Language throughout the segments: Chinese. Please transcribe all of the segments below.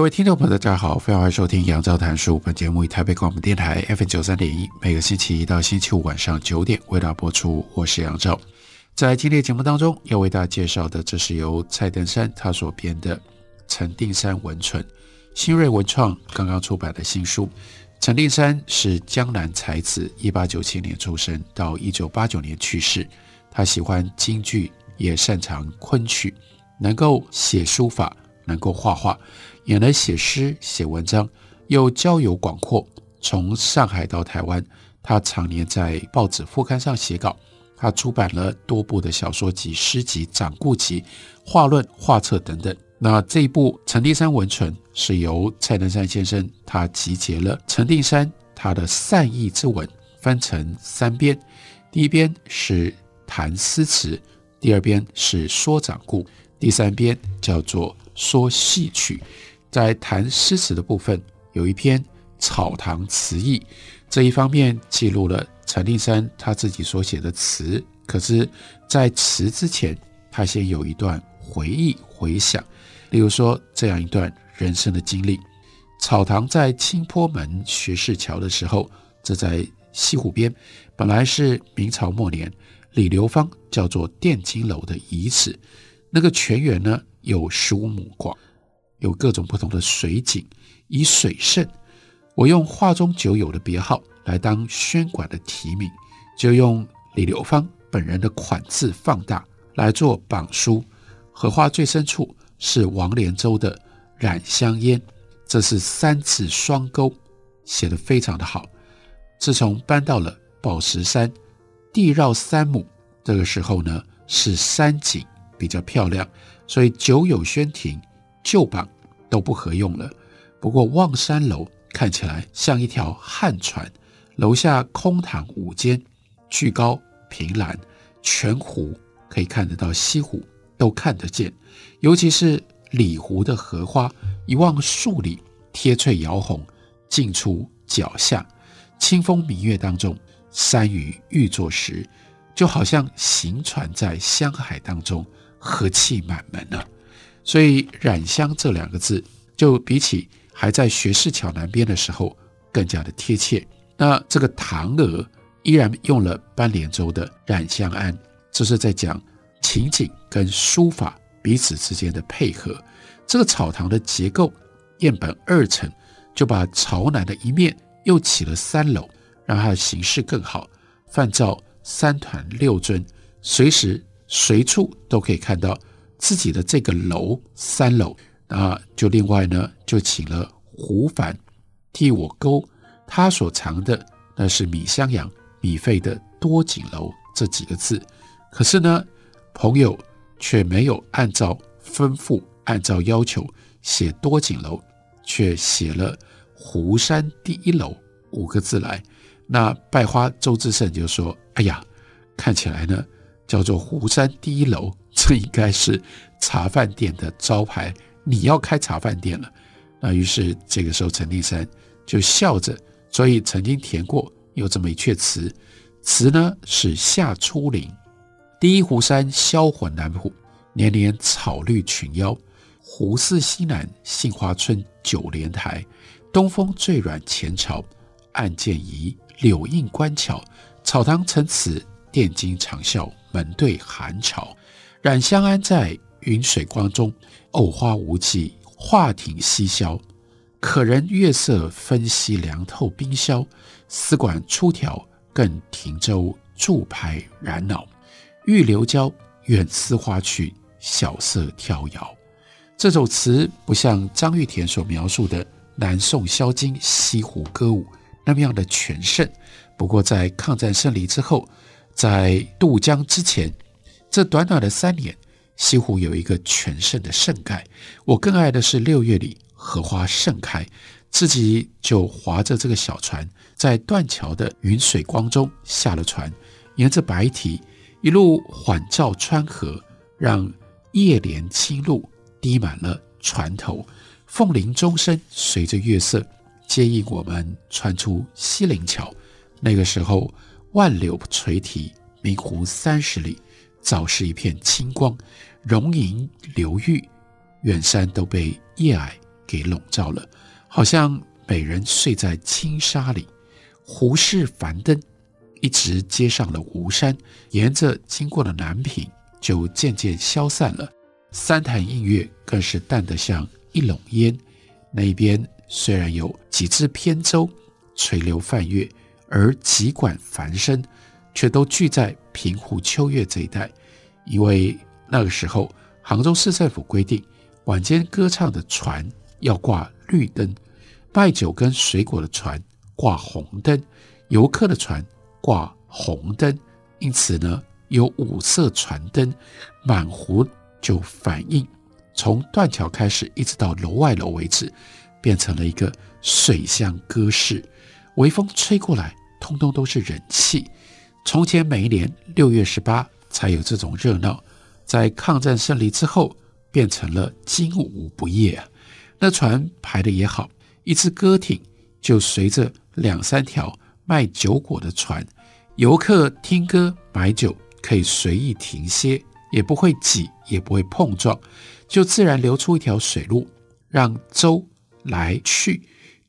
各位听众朋友，大家好，非常欢迎收听杨照谈书。本节目以台北广播电台 FM 九三点一，每个星期一到星期五晚上九点为大家播出。我是杨照，在今天的节目当中要为大家介绍的，这是由蔡登山他所编的《陈定山文存》，新锐文创刚刚出版的新书。陈定山是江南才子，一八九七年出生，到一九八九年去世。他喜欢京剧，也擅长昆曲，能够写书法，能够画画。也能写诗、写文章，又交友广阔。从上海到台湾，他常年在报纸副刊上写稿。他出版了多部的小说集、诗集、掌故集、画论、画册等等。那这一部《陈定山文存》是由蔡登山先生他集结了陈定山他的散佚之文，分成三编。第一编是谈诗词，第二编是说掌故，第三编叫做说戏曲。在谈诗词的部分，有一篇《草堂词忆》，这一方面记录了陈定山他自己所写的词。可是，在词之前，他先有一段回忆回想，例如说这样一段人生的经历：草堂在清波门学士桥的时候，这在西湖边，本来是明朝末年李流芳叫做殿金楼的遗址，那个泉源呢有十五亩广。有各种不同的水景，以水胜。我用画中酒友的别号来当宣馆的题名，就用李流芳本人的款字放大来做榜书。荷花最深处是王连洲的染香烟，这是三字双勾，写得非常的好。自从搬到了宝石山，地绕三亩，这个时候呢是山景比较漂亮，所以酒友轩亭。旧榜都不合用了，不过望山楼看起来像一条汉船，楼下空堂五间，巨高凭栏，全湖可以看得到西湖，都看得见。尤其是里湖的荷花，一望数里，贴翠摇红，尽出脚下。清风明月当中，山鱼欲作时，就好像行船在香海当中，和气满门啊。所以“染香”这两个字，就比起还在学士桥南边的时候更加的贴切。那这个堂额依然用了班连洲的“染香庵”，这是在讲情景跟书法彼此之间的配合。这个草堂的结构，燕本二层，就把朝南的一面又起了三楼，让它的形势更好。泛照三团六尊，随时随处都可以看到。自己的这个楼三楼啊，就另外呢，就请了胡凡替我勾他所藏的，那是米襄阳米费的多景楼这几个字。可是呢，朋友却没有按照吩咐、按照要求写多景楼，却写了湖山第一楼五个字来。那拜花周之胜就说：“哎呀，看起来呢，叫做湖山第一楼。”这应该是茶饭店的招牌，你要开茶饭店了。那于是这个时候，陈定山就笑着，所以曾经填过有这么一阙词，词呢是夏初临，第一湖山销魂南浦，年年草绿群邀，湖似西南杏花村九连台，东风最软前朝，暗箭移柳映观桥，草堂成此奠金长啸，门对寒潮。染香庵在云水光中，藕花无际，画亭西消。可人月色分析凉透冰消。丝管出调，更停舟驻拍燃脑。欲流交，远思花去，晓色飘摇。这首词不像张玉田所描述的南宋宵禁西湖歌舞那么样的全盛。不过在抗战胜利之后，在渡江之前。这短短的三年，西湖有一个全盛的盛盖。我更爱的是六月里荷花盛开，自己就划着这个小船，在断桥的云水光中下了船，沿着白堤一路缓照川河，让夜莲青露滴满了船头，凤铃钟声随着月色接应我们穿出西泠桥。那个时候，万柳垂堤，明湖三十里，早是一片清光，容银流玉，远山都被夜霭给笼罩了，好像美人睡在轻纱里。湖市繁灯一直接上了吴山，沿着经过了南屏，就渐渐消散了。三潭映月更是淡得像一笼烟。那边虽然有几只扁舟垂流泛月。而几管繁声，却都聚在平湖秋月这一带，因为那个时候杭州市政府规定，晚间歌唱的船要挂绿灯，卖酒跟水果的船挂红灯，游客的船挂红灯。因此呢，有五色船灯满湖，就反映从断桥开始，一直到楼外楼为止，变成了一个水乡歌市。微风吹过来。通通都是人气。从前每一年六月十八才有这种热闹，在抗战胜利之后变成了今无不夜啊。那船排的也好，一只歌艇就随着两三条卖酒果的船，游客听歌买酒可以随意停歇，也不会挤，也不会碰撞，就自然流出一条水路，让舟来去，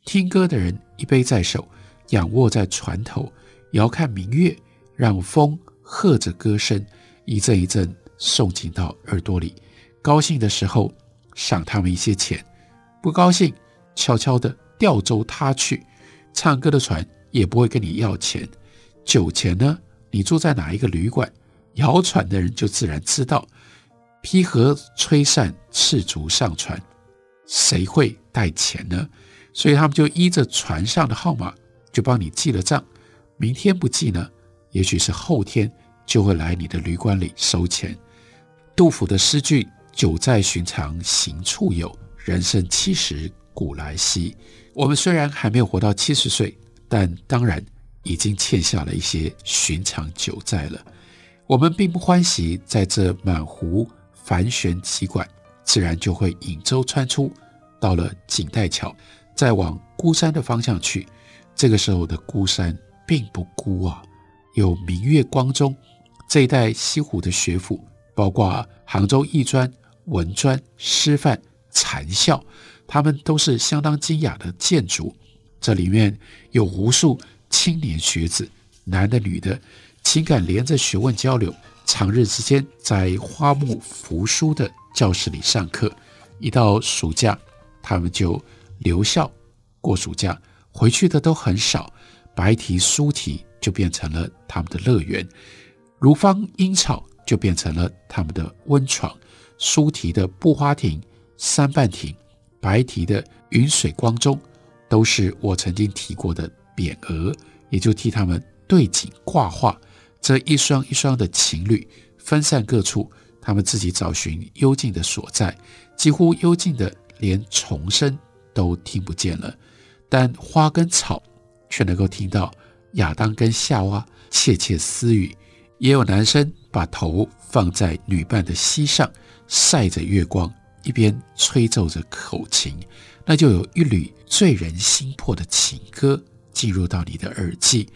听歌的人一杯在手。仰卧在船头，遥看明月，让风和着歌声，一阵一阵送进到耳朵里。高兴的时候，赏他们一些钱；不高兴，悄悄地调舟他去。唱歌的船也不会跟你要钱。酒钱呢？你住在哪一个旅馆，摇船的人就自然知道。披河吹扇，赤足上船，谁会带钱呢？所以他们就依着船上的号码。就帮你记了账，明天不记呢，也许是后天就会来你的旅馆里收钱。杜甫的诗句“酒在寻常行处有，人生七十古来稀”。我们虽然还没有活到七十岁，但当然已经欠下了一些寻常酒债了。我们并不欢喜在这满湖繁旋急管，自然就会引舟穿出，到了锦带桥，再往孤山的方向去。这个时候的孤山并不孤啊，有明月光中，这一带西湖的学府，包括杭州艺专、文专、师范、禅校，他们都是相当精雅的建筑。这里面有无数青年学子，男的女的，情感连着学问交流，长日之间在花木扶疏的教室里上课。一到暑假，他们就留校过暑假。回去的都很少，白题、书题就变成了他们的乐园，如芳樱草就变成了他们的温床，苏堤的布花亭、三半亭，白堤的云水光中，都是我曾经提过的匾额，也就替他们对景挂画。这一双一双的情侣分散各处，他们自己找寻幽静的所在，几乎幽静的连虫声都听不见了。但花跟草却能够听到亚当跟夏娃窃窃私语，也有男生把头放在女伴的膝上，晒着月光，一边吹奏着口琴，那就有一缕醉人心魄的情歌进入到你的耳际。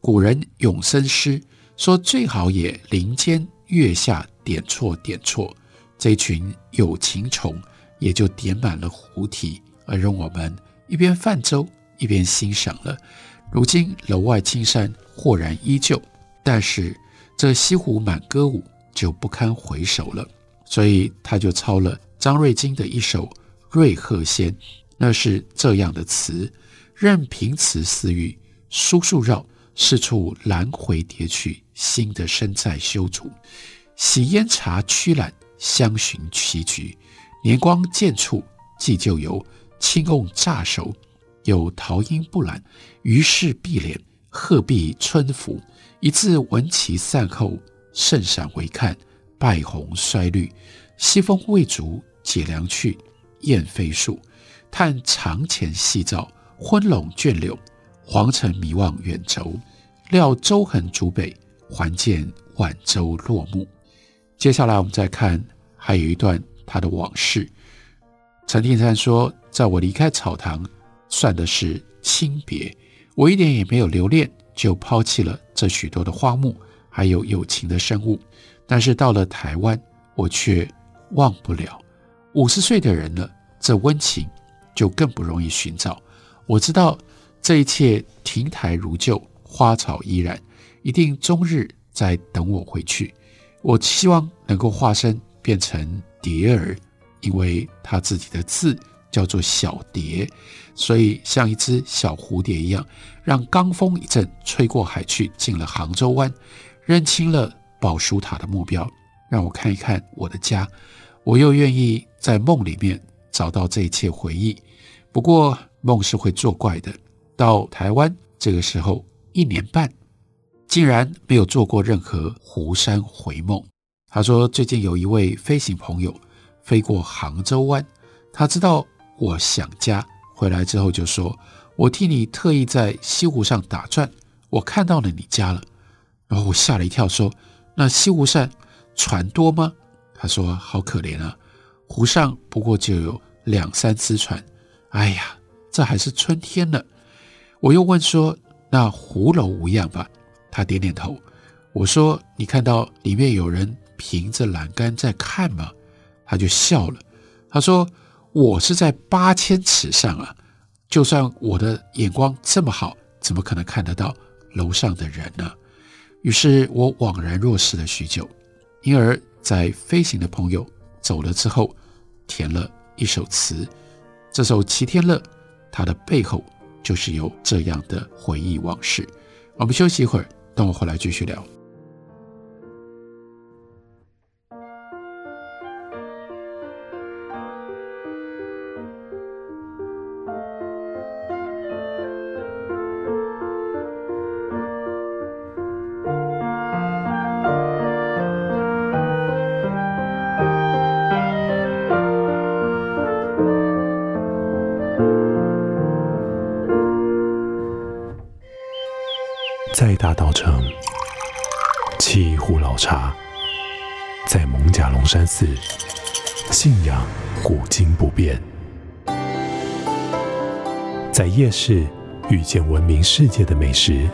古人咏生诗说：“最好也林间月下点错点错。”这群有情虫也就点满了湖堤，而容我们。一边泛舟一边欣赏了。如今楼外青山豁然依旧，但是这西湖满歌舞就不堪回首了。所以他就抄了张瑞金的一首《瑞鹤仙》，那是这样的词：任凭词似玉，疏树绕，是处兰回叠去，新的身在修竹。洗烟茶驱懒，相寻棋局，年光渐处寄旧游。青瓮乍熟，有桃阴不懒，于是碧奁，鹤壁春拂。一自闻其散后，甚少为看，败红衰绿，西风未足解凉去，雁飞树。叹长前夕照，昏笼倦柳。黄尘迷望远轴，料舟横逐北，还见晚舟落幕。接下来我们再看，还有一段他的往事。陈定山说：“在我离开草堂，算的是亲别。我一点也没有留恋，就抛弃了这许多的花木，还有友情的生物。但是到了台湾，我却忘不了。五十岁的人了，这温情就更不容易寻找。我知道。”这一切亭台如旧，花草依然，一定终日在等我回去。我希望能够化身变成蝶儿，因为他自己的字叫做小蝶，所以像一只小蝴蝶一样，让罡风一阵吹过海去，进了杭州湾，认清了宝书塔的目标，让我看一看我的家。我又愿意在梦里面找到这一切回忆。不过梦是会作怪的。到台湾这个时候一年半，竟然没有做过任何湖山回梦。他说，最近有一位飞行朋友飞过杭州湾，他知道我想家，回来之后就说：“我替你特意在西湖上打转，我看到了你家了。”然后我吓了一跳，说：“那西湖上船多吗？”他说：“好可怜啊，湖上不过就有两三只船。哎呀，这还是春天呢。”我又问说：“那湖楼无恙吧？”他点点头。我说：“你看到里面有人凭着栏杆在看吗？”他就笑了。他说：“我是在八千尺上啊，就算我的眼光这么好，怎么可能看得到楼上的人呢？”于是我惘然若失了许久，因而，在飞行的朋友走了之后，填了一首词。这首《齐天乐》，它的背后。就是有这样的回忆往事。我们休息一会儿，等我回来继续聊。在大稻埕沏一壶老茶，在艋舺龙山寺信仰古今不变，在夜市遇见闻名世界的美食，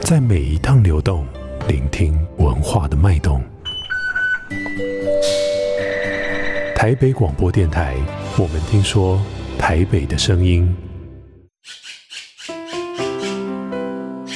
在每一趟流动聆听文化的脉动。台北广播电台，我们听说台北的声音。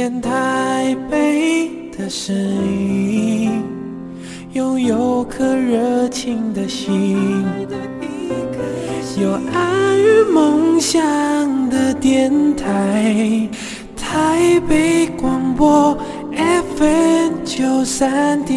见台北的声音，拥有颗热情的心，有爱与梦想的电台，台北广播 FM 九三点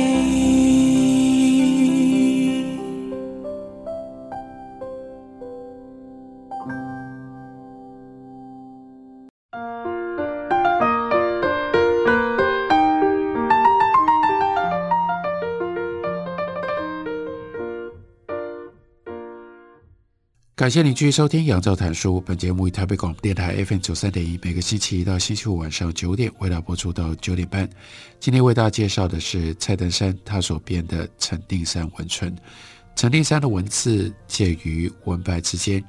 感谢你继续收听《杨照谈书》。本节目以台北广播电台 FM 九三点一，每个星期一到星期五晚上九点为大家播出到九点半。今天为大家介绍的是蔡登山他所编的《陈定山文春》。陈定山的文字介于文白之间，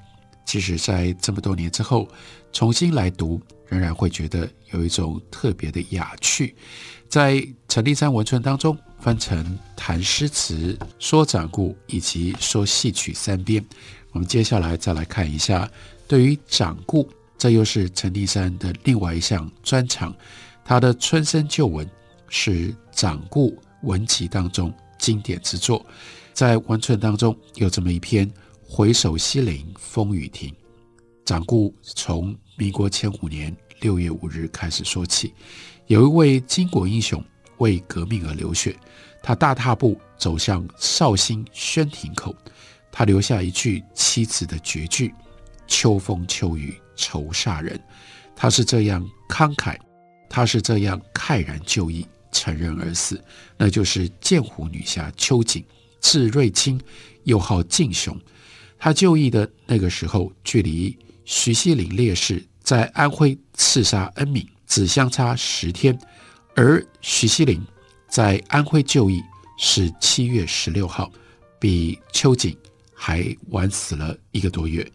即使在这么多年之后重新来读，仍然会觉得有一种特别的雅趣。在陈定山文存当中，分成谈诗词、说掌故以及说戏曲三编。我们接下来再来看一下，对于掌故，这又是陈立三的另外一项专长。他的《春生旧闻》是掌故文集当中经典之作。在文存当中有这么一篇《回首西陵风雨亭》，掌故从民国前五年六月五日开始说起。有一位巾帼英雄为革命而流血，他大踏步走向绍兴宣亭口。他留下一句妻子的绝句：“秋风秋雨愁煞人。”他是这样慷慨，他是这样慨然就义，乘人而死。那就是剑湖女侠秋瑾，字瑞清，又号静雄。他就义的那个时候，距离徐锡麟烈士在安徽刺杀恩敏只相差十天，而徐锡麟在安徽就义是七月十六号，比秋瑾。还晚死了一个多月。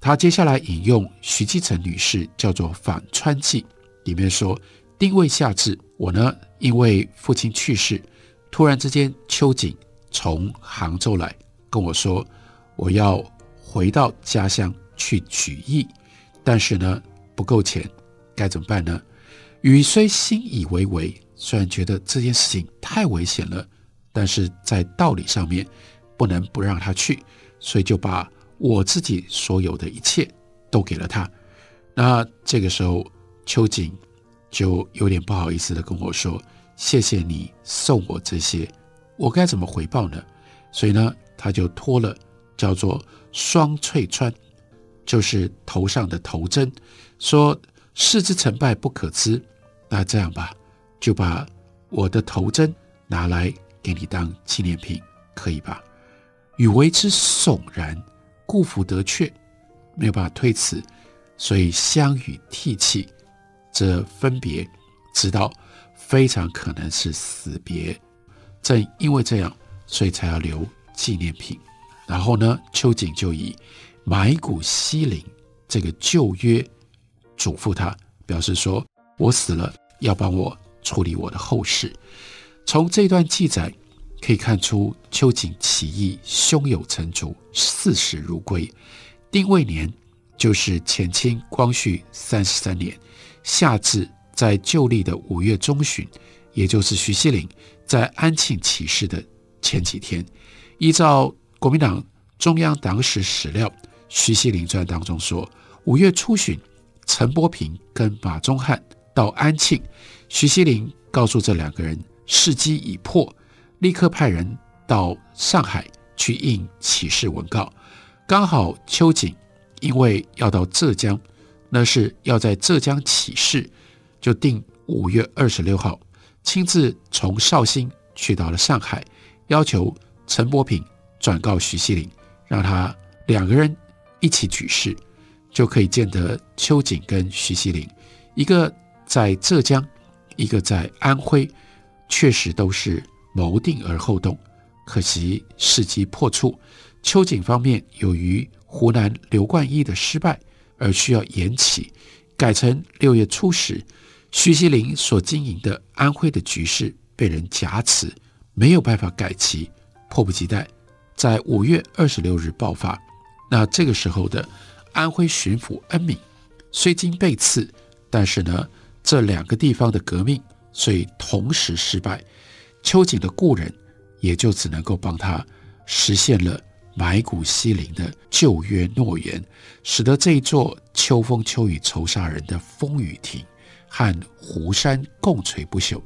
他接下来引用徐继成女士叫做《反川记》，里面说：“丁未夏至，我呢因为父亲去世，突然之间秋瑾从杭州来跟我说，我要回到家乡去举义，但是呢不够钱，该怎么办呢？禹虽心以为危，虽然觉得这件事情太危险了，但是在道理上面不能不让他去。”所以就把我自己所有的一切都给了他。那这个时候，秋瑾就有点不好意思的跟我说：“谢谢你送我这些，我该怎么回报呢？”所以呢，他就托了叫做双翠川，就是头上的头针，说事之成败不可知。那这样吧，就把我的头针拿来给你当纪念品，可以吧？禹为之悚然，故复得却，没有办法推辞，所以相与涕泣。这分别，知道非常可能是死别。正因为这样，所以才要留纪念品。然后呢，秋瑾就以埋骨西陵这个旧约嘱咐他，表示说我死了要帮我处理我的后事。从这段记载。可以看出，秋瑾起义胸有成竹，视死如归。丁未年，就是前清光绪三十三年夏至，在旧历的五月中旬，也就是徐锡麟在安庆起事的前几天。依照国民党中央党史史料《徐锡麟传》当中说，五月初旬，陈伯平跟马宗翰到安庆，徐锡麟告诉这两个人，事机已破。立刻派人到上海去印起事文告，刚好秋瑾因为要到浙江，那是要在浙江起事，就定五月二十六号，亲自从绍兴去到了上海，要求陈伯平转告徐锡麟，让他两个人一起举事，就可以见得秋瑾跟徐锡麟，一个在浙江，一个在安徽，确实都是。谋定而后动，可惜时机破处。秋瑾方面由于湖南刘冠一的失败而需要延期，改成六月初时。徐锡麟所经营的安徽的局势被人挟持，没有办法改期，迫不及待在五月二十六日爆发。那这个时候的安徽巡抚恩敏虽经被刺，但是呢，这两个地方的革命虽同时失败。秋瑾的故人也就只能够帮他实现了埋骨西陵的旧约诺言，使得这一座秋风秋雨愁煞人的风雨亭和湖山共垂不朽。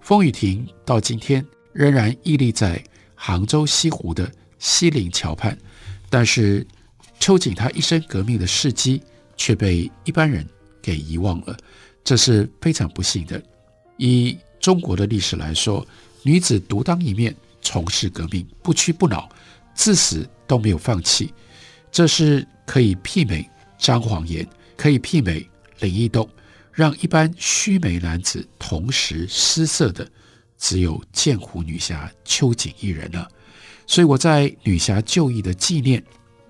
风雨亭到今天仍然屹立在杭州西湖的西陵桥畔，但是秋瑾他一生革命的事迹却被一般人给遗忘了，这是非常不幸的。以中国的历史来说，女子独当一面从事革命，不屈不挠，至死都没有放弃，这是可以媲美张煌言，可以媲美林义栋，让一般须眉男子同时失色的，只有剑湖女侠秋瑾一人了。所以我在女侠就义的纪念，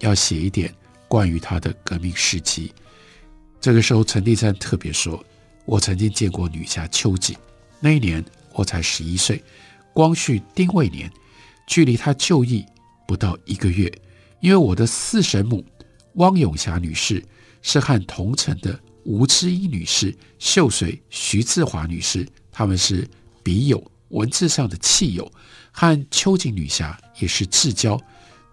要写一点关于她的革命事迹。这个时候，陈立山特别说：“我曾经见过女侠秋瑾，那一年我才十一岁，光绪丁未年，距离他就义不到一个月。因为我的四婶母汪永霞女士是和同城的吴芝瑛女士、秀水徐志华女士，她们是笔友，文字上的契友，和秋瑾女侠也是至交。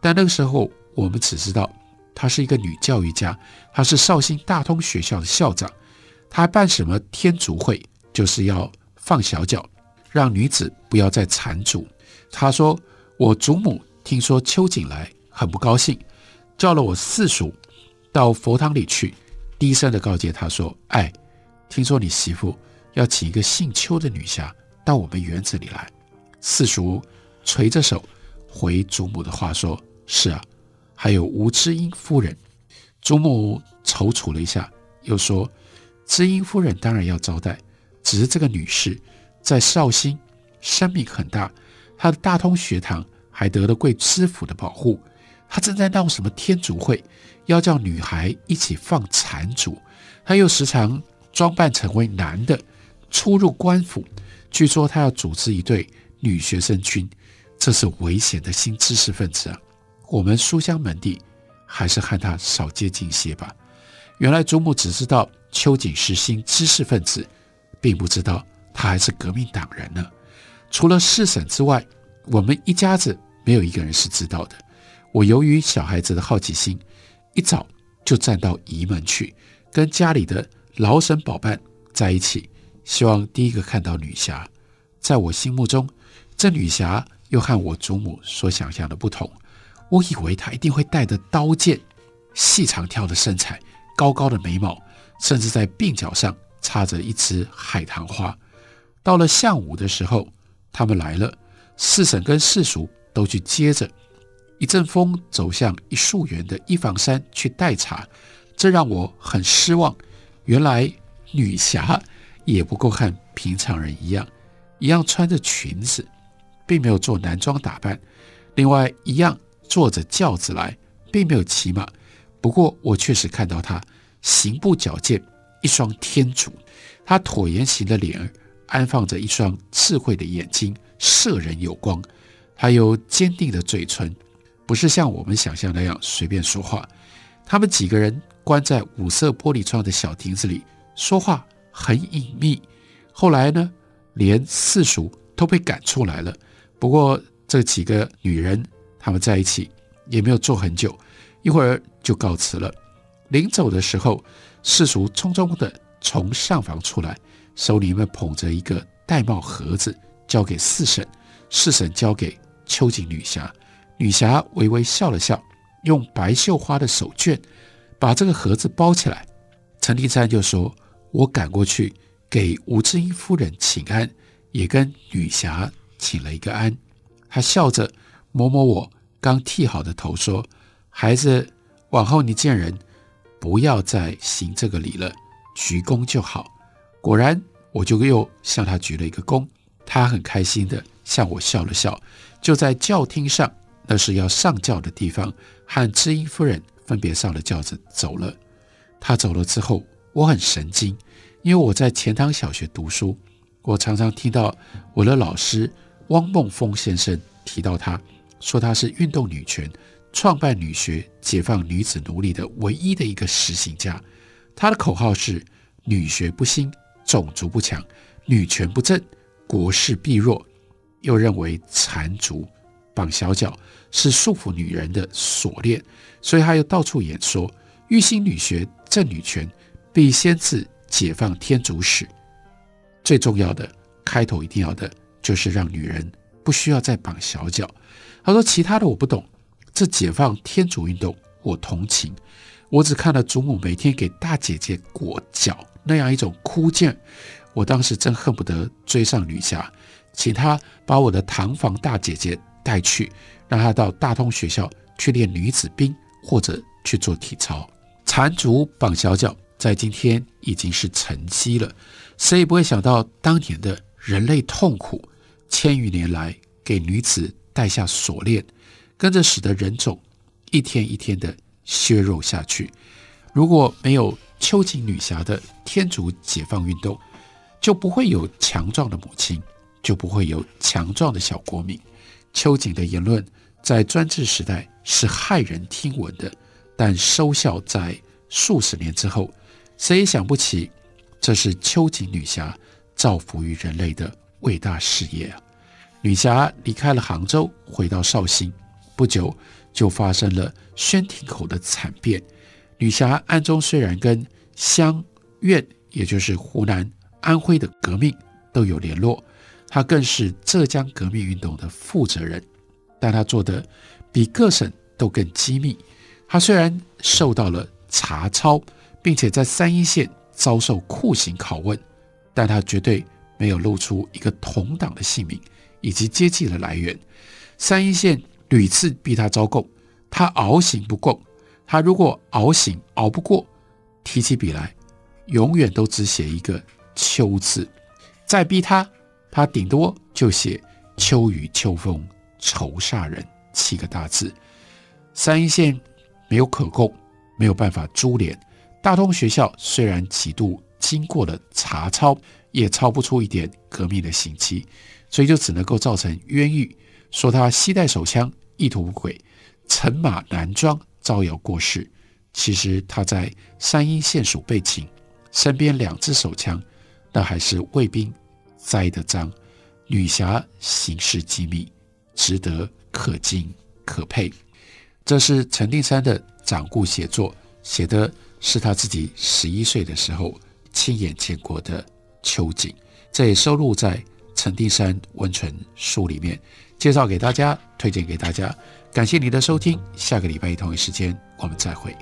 但那个时候，我们只知道。”她是一个女教育家，她是绍兴大通学校的校长，她还办什么天竺会，就是要放小脚，让女子不要再缠足。他说：“我祖母听说秋瑾来，很不高兴，叫了我四叔到佛堂里去，低声的告诫他说：‘哎，听说你媳妇要请一个姓邱的女侠到我们园子里来。’四叔垂着手回祖母的话说：‘是啊。’”还有吴知音夫人，祖母踌躇了一下，又说：“知音夫人当然要招待，只是这个女士在绍兴声名很大，她的大通学堂还得了贵知府的保护。她正在闹什么天竺会，要叫女孩一起放缠足，她又时常装扮成为男的出入官府。据说她要组织一队女学生军，这是危险的新知识分子啊！”我们书香门第，还是和他少接近些吧。原来祖母只知道秋瑾是新知识分子，并不知道他还是革命党人呢。除了四婶之外，我们一家子没有一个人是知道的。我由于小孩子的好奇心，一早就站到仪门去，跟家里的老婶宝办在一起，希望第一个看到女侠。在我心目中，这女侠又和我祖母所想象的不同。我以为她一定会带着刀剑，细长条的身材，高高的眉毛，甚至在鬓角上插着一枝海棠花。到了下午的时候，他们来了，四婶跟四叔都去接着。一阵风走向一树园的一房山去待茶，这让我很失望。原来女侠也不过和平常人一样，一样穿着裙子，并没有做男装打扮。另外一样。坐着轿子来，并没有骑马。不过我确实看到她行步矫健，一双天主。他椭圆形的脸儿安放着一双智慧的眼睛，摄人有光。还有坚定的嘴唇，不是像我们想象那样随便说话。他们几个人关在五色玻璃窗的小亭子里，说话很隐秘。后来呢，连四叔都被赶出来了。不过这几个女人。他们在一起也没有坐很久，一会儿就告辞了。临走的时候，世俗匆匆地从上房出来，手里面捧着一个玳瑁盒子，交给四婶。四婶交给秋瑾女侠，女侠微微笑了笑，用白绣花的手绢把这个盒子包起来。陈立山就说：“我赶过去给吴芝瑛夫人请安，也跟女侠请了一个安。”他笑着。摸摸我刚剃好的头，说：“孩子，往后你见人不要再行这个礼了，鞠躬就好。”果然，我就又向他鞠了一个躬。他很开心地向我笑了笑，就在轿厅上，那是要上轿的地方，和知音夫人分别上了轿子走了。他走了之后，我很神经，因为我在钱塘小学读书，我常常听到我的老师汪孟峰先生提到他。说他是运动女权、创办女学、解放女子奴隶的唯一的一个实行家。他的口号是“女学不兴，种族不强；女权不振，国势必弱”。又认为缠足、绑小脚是束缚女人的锁链，所以他又到处演说：欲兴女学、振女权，必先自解放天竺使。最重要的开头一定要的，就是让女人不需要再绑小脚。他说：“其他的我不懂，这解放天竺运动我同情。我只看了祖母每天给大姐姐裹脚那样一种哭劲，我当时真恨不得追上女侠，请她把我的堂房大姐姐带去，让她到大通学校去练女子兵或者去做体操。缠足绑小脚在今天已经是沉积了，谁也不会想到当年的人类痛苦，千余年来给女子。”带下锁链，跟着使得人种一天一天的削弱下去。如果没有秋瑾女侠的天竺解放运动，就不会有强壮的母亲，就不会有强壮的小国民。秋瑾的言论在专制时代是骇人听闻的，但收效在数十年之后，谁也想不起这是秋瑾女侠造福于人类的伟大事业啊！女侠离开了杭州，回到绍兴，不久就发生了宣亭口的惨变。女侠暗中虽然跟湘粤，也就是湖南、安徽的革命都有联络，她更是浙江革命运动的负责人，但她做的比各省都更机密。她虽然受到了查抄，并且在三一线遭受酷刑拷问，但她绝对没有露出一个同党的姓名以及接济的来源。三一线屡次逼他招供，他熬刑不供。他如果熬醒熬不过，提起笔来，永远都只写一个“秋”字。再逼他，他顶多就写“秋雨秋风愁煞人”七个大字。三一线没有可供，没有办法株连。大通学校虽然几度经过了查抄，也抄不出一点革命的刑期，所以就只能够造成冤狱，说他携带手枪，意图不轨，乘马南庄。招摇过市，其实他在三阴县署被擒，身边两支手枪，那还是卫兵栽的赃。女侠行事机密，值得可敬可佩。这是陈定山的掌故写作，写的是他自己十一岁的时候亲眼见过的秋瑾，这也收录在陈定山温存书里面，介绍给大家，推荐给大家。感谢你的收听，下个礼拜一同一时间我们再会。